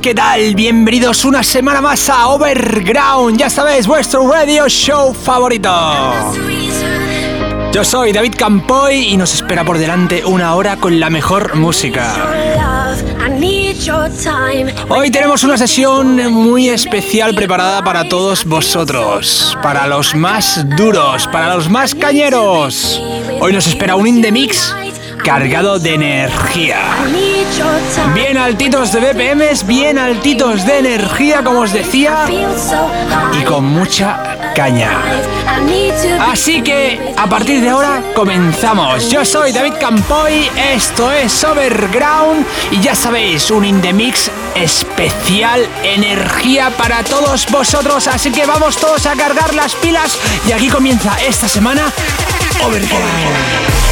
¿qué tal? Bienvenidos una semana más a Overground, ya sabéis, vuestro radio show favorito. Yo soy David Campoy y nos espera por delante una hora con la mejor música. Hoy tenemos una sesión muy especial preparada para todos vosotros, para los más duros, para los más cañeros. Hoy nos espera un Indemix cargado de energía. Bien altitos de BPMs, bien altitos de energía, como os decía, y con mucha caña. Así que a partir de ahora comenzamos. Yo soy David Campoy, esto es Overground y ya sabéis, un Indemix especial energía para todos vosotros. Así que vamos todos a cargar las pilas y aquí comienza esta semana Overground.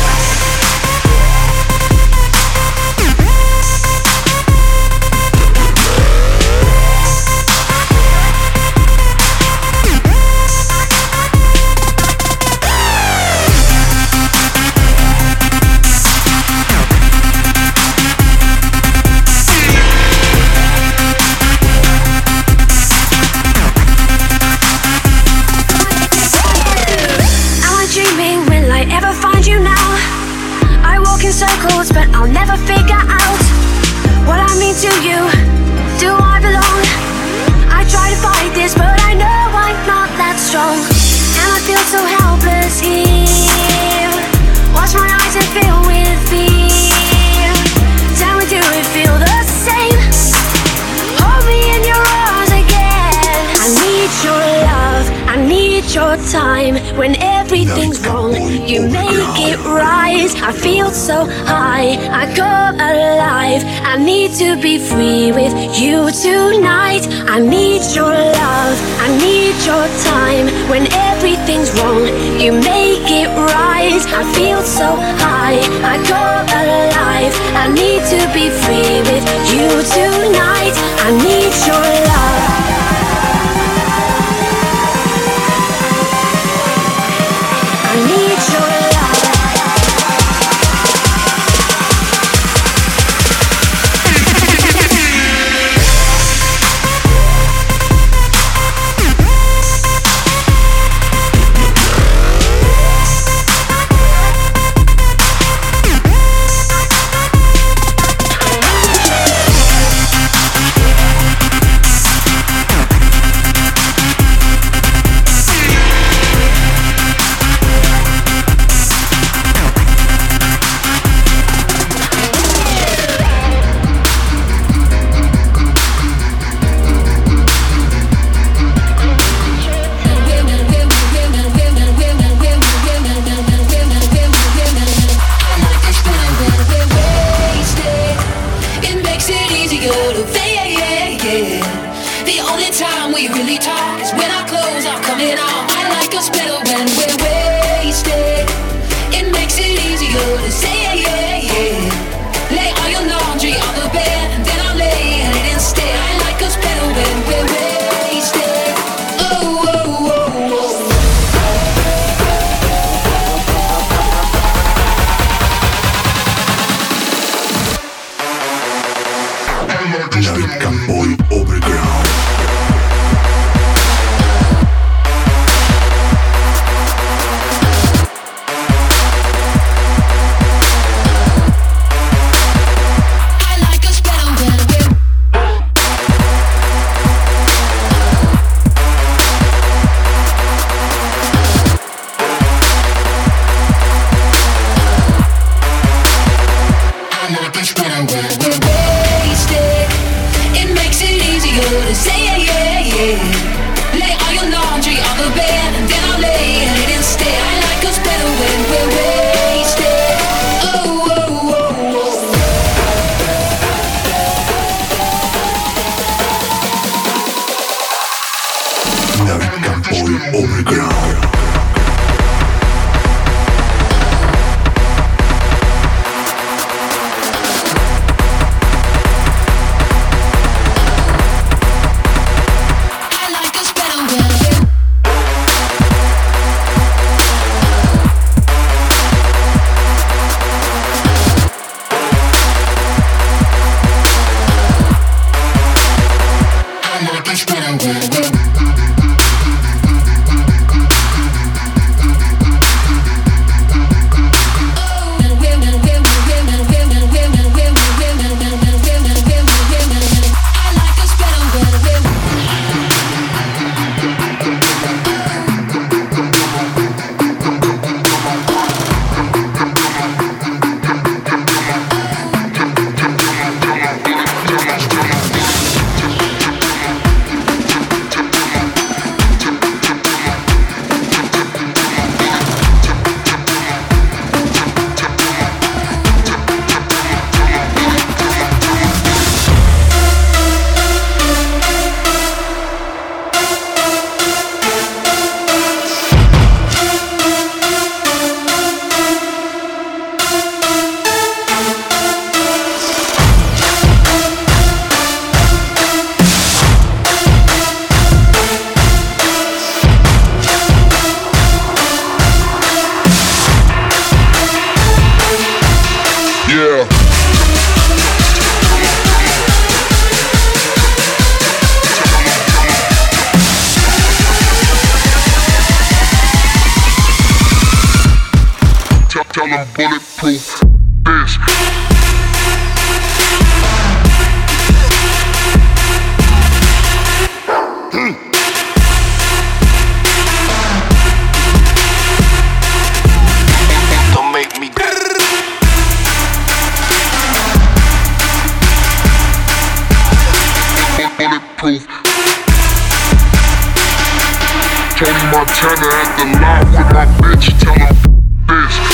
Tony Montana at the lot with my bitch, tell him this.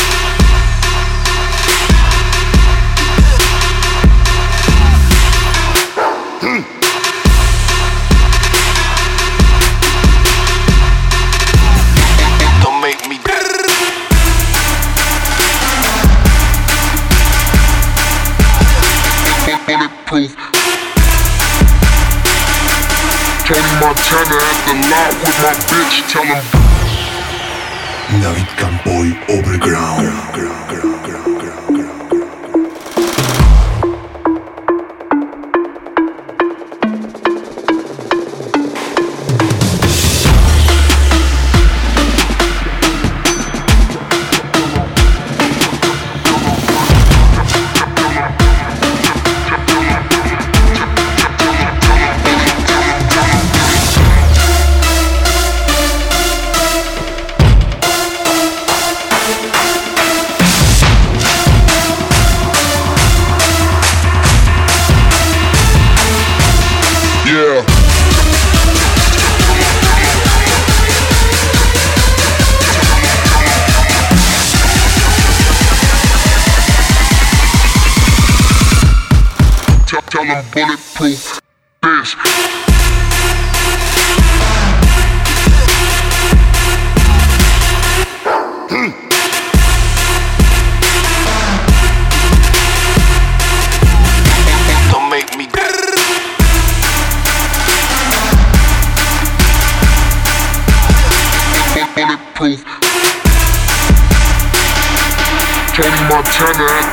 counter at the lot with my bitch, tell him. Navid Campoy Overground.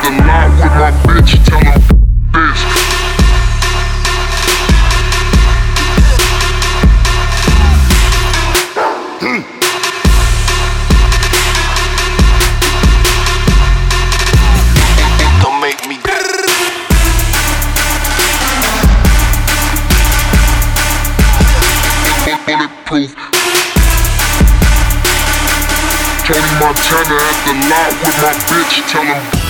the line with my bitch, tell her hmm. this. bulletproof. Tony Montana at the lot with my bitch, tell him.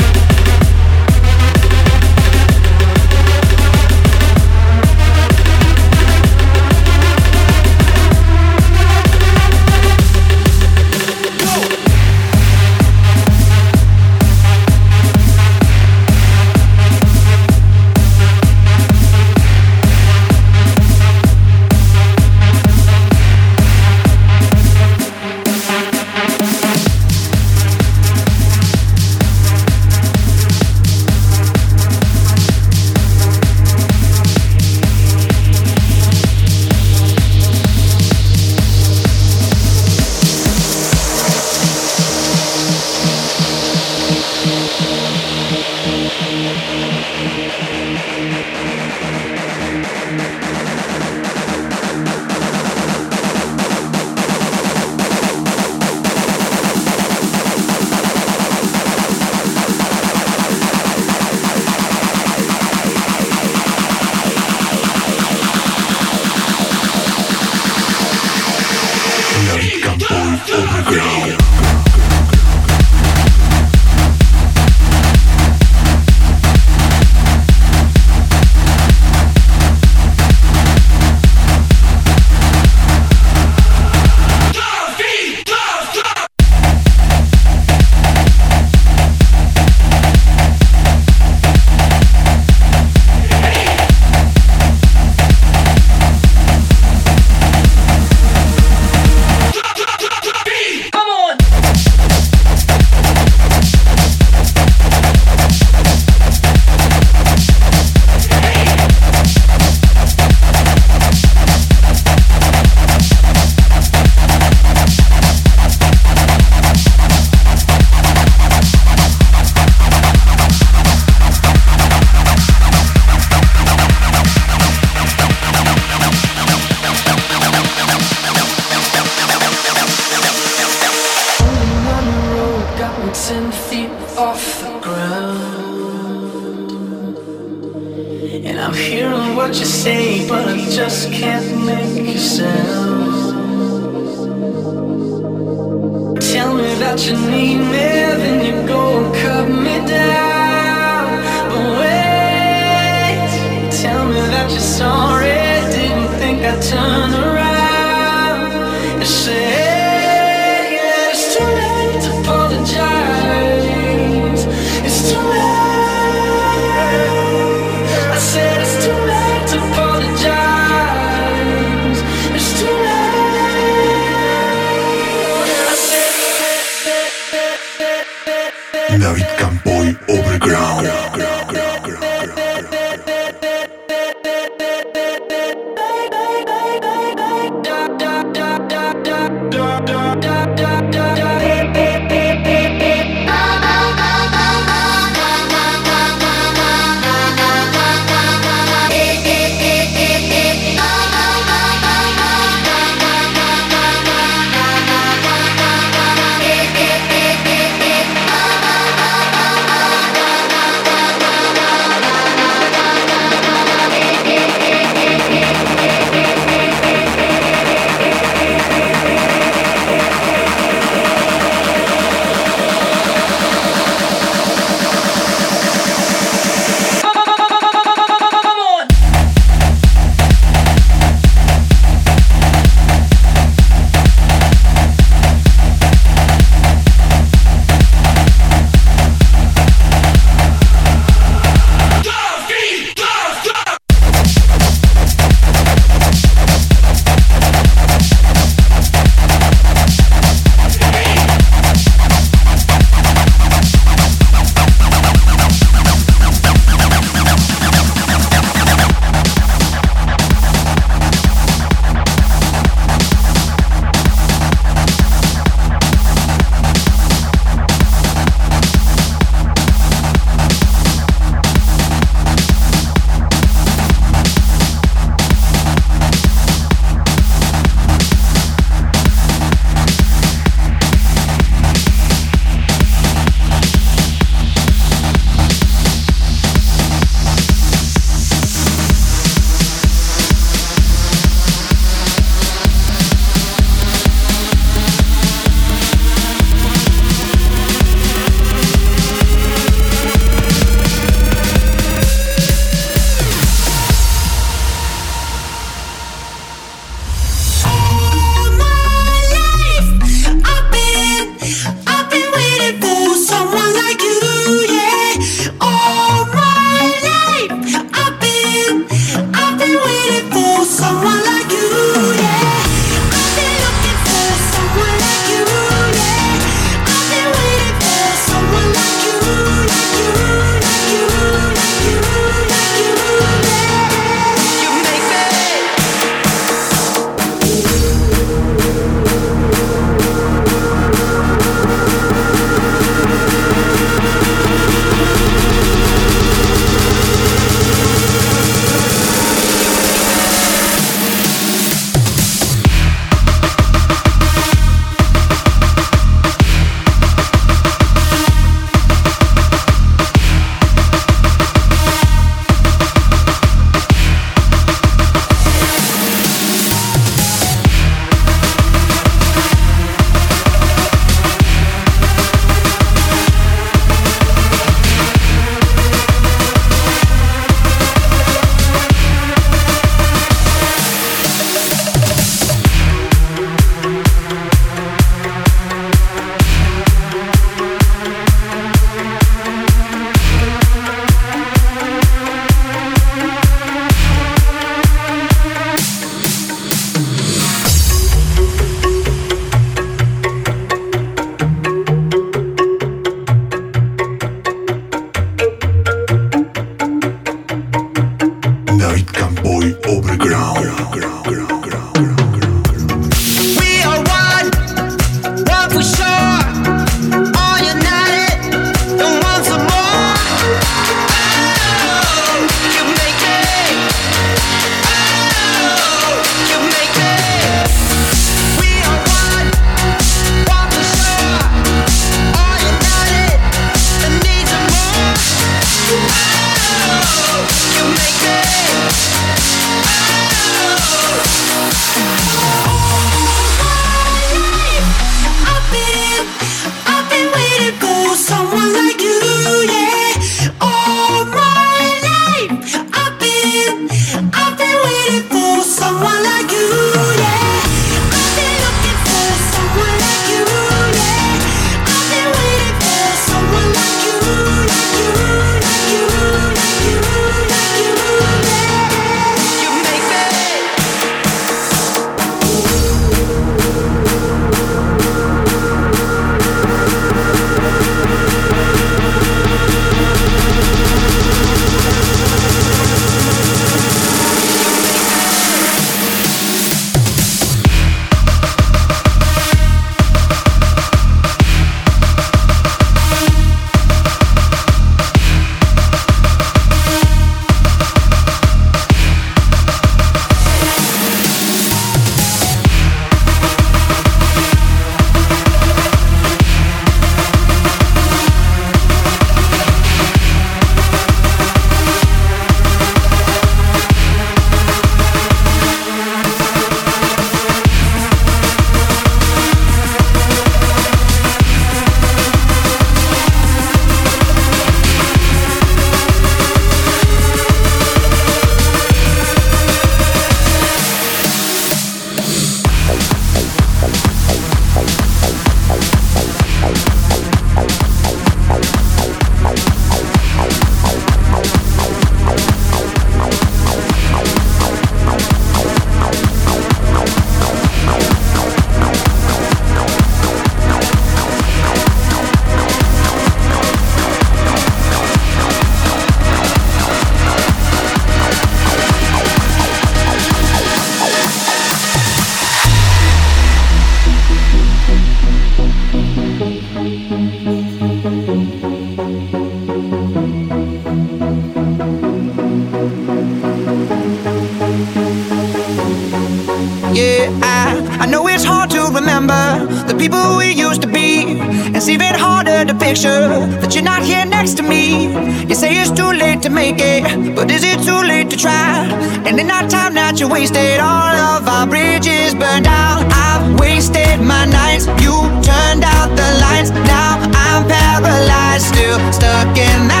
you wasted all of our bridges burned down. I've wasted my nights. You turned out the lights. Now I'm paralyzed, still stuck in that.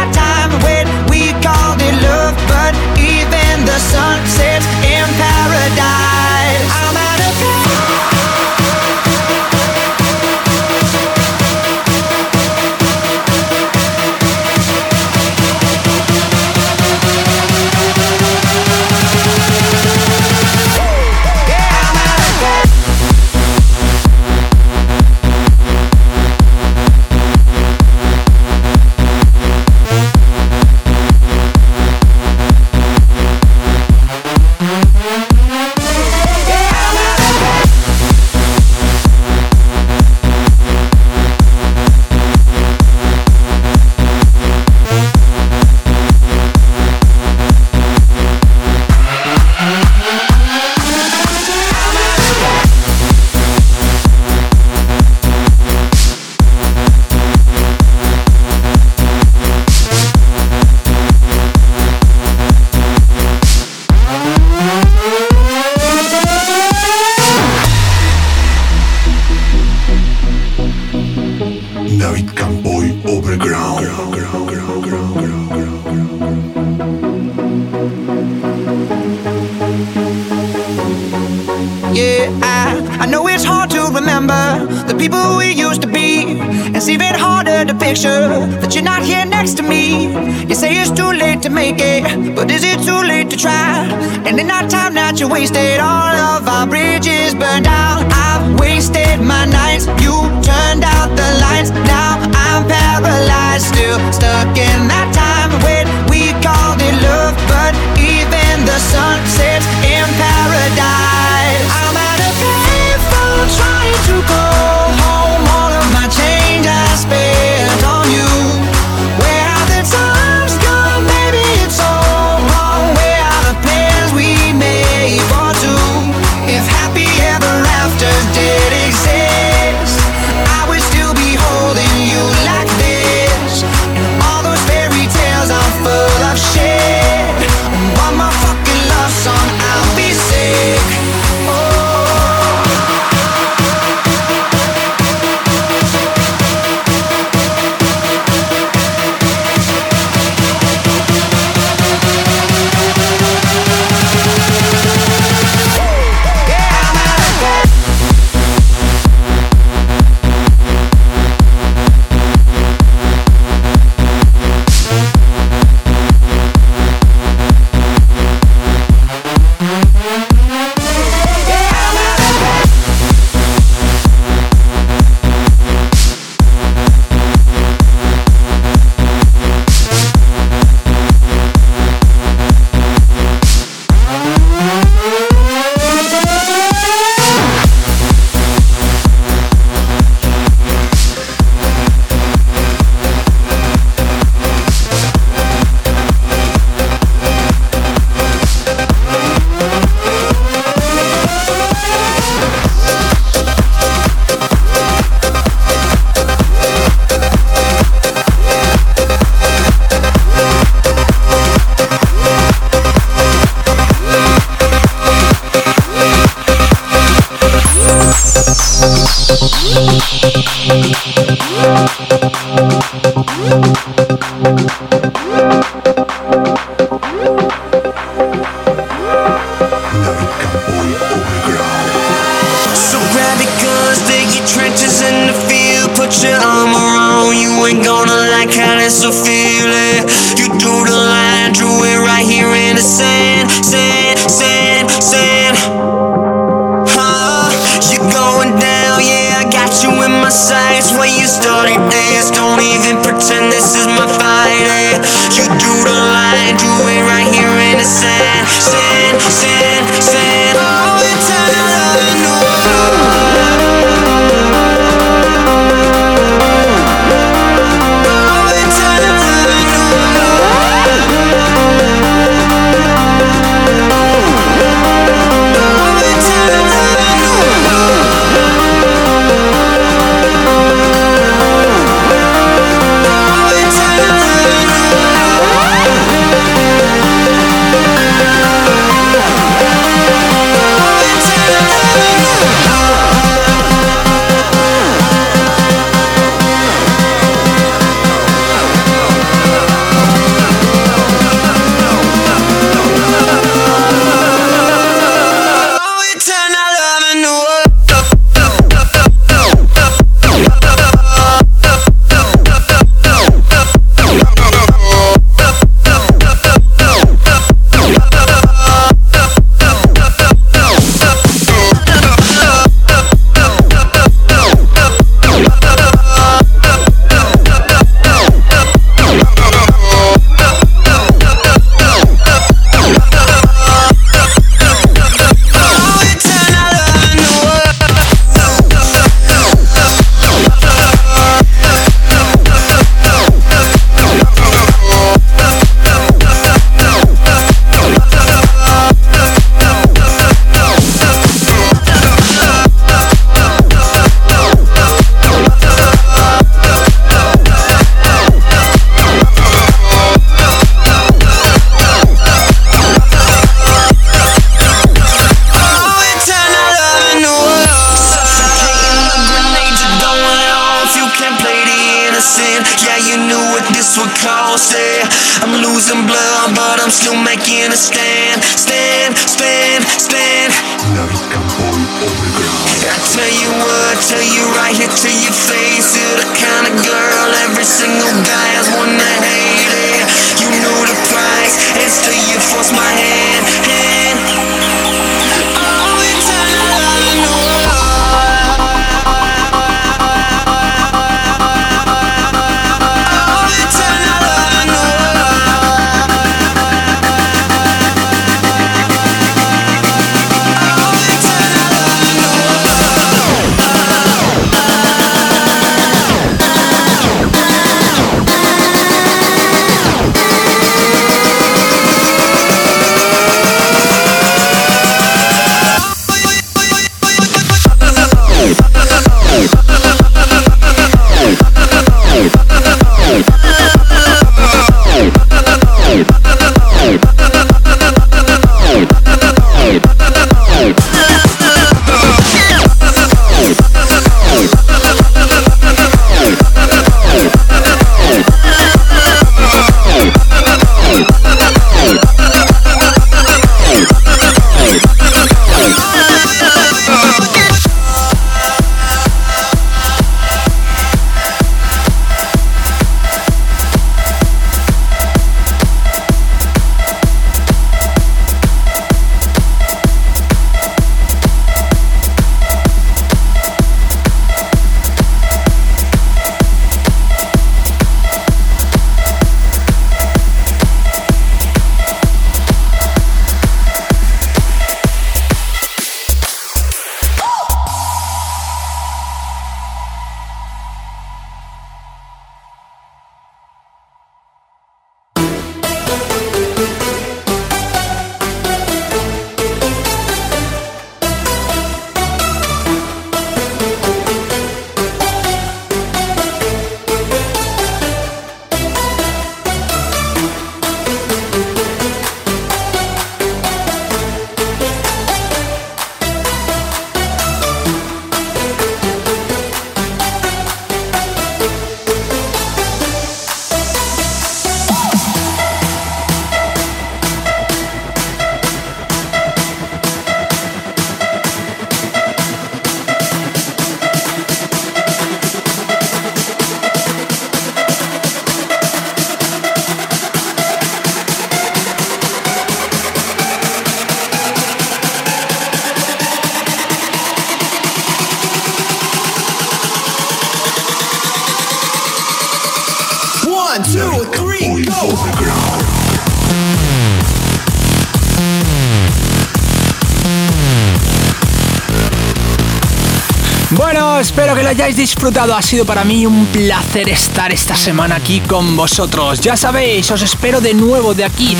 Hayáis disfrutado. Ha sido para mí un placer estar esta semana aquí con vosotros. Ya sabéis, os espero de nuevo de aquí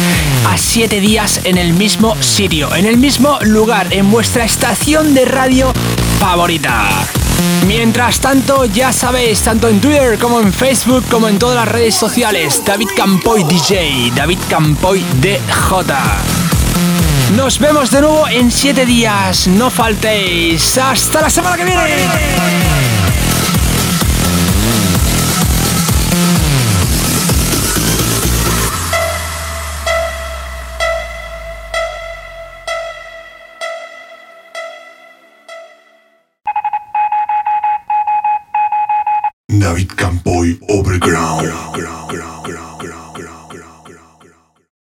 a siete días en el mismo sitio, en el mismo lugar, en vuestra estación de radio favorita. Mientras tanto, ya sabéis, tanto en Twitter como en Facebook, como en todas las redes sociales, David Campoy DJ, David Campoy DJ. Nos vemos de nuevo en 7 días. No faltéis. Hasta la semana que viene.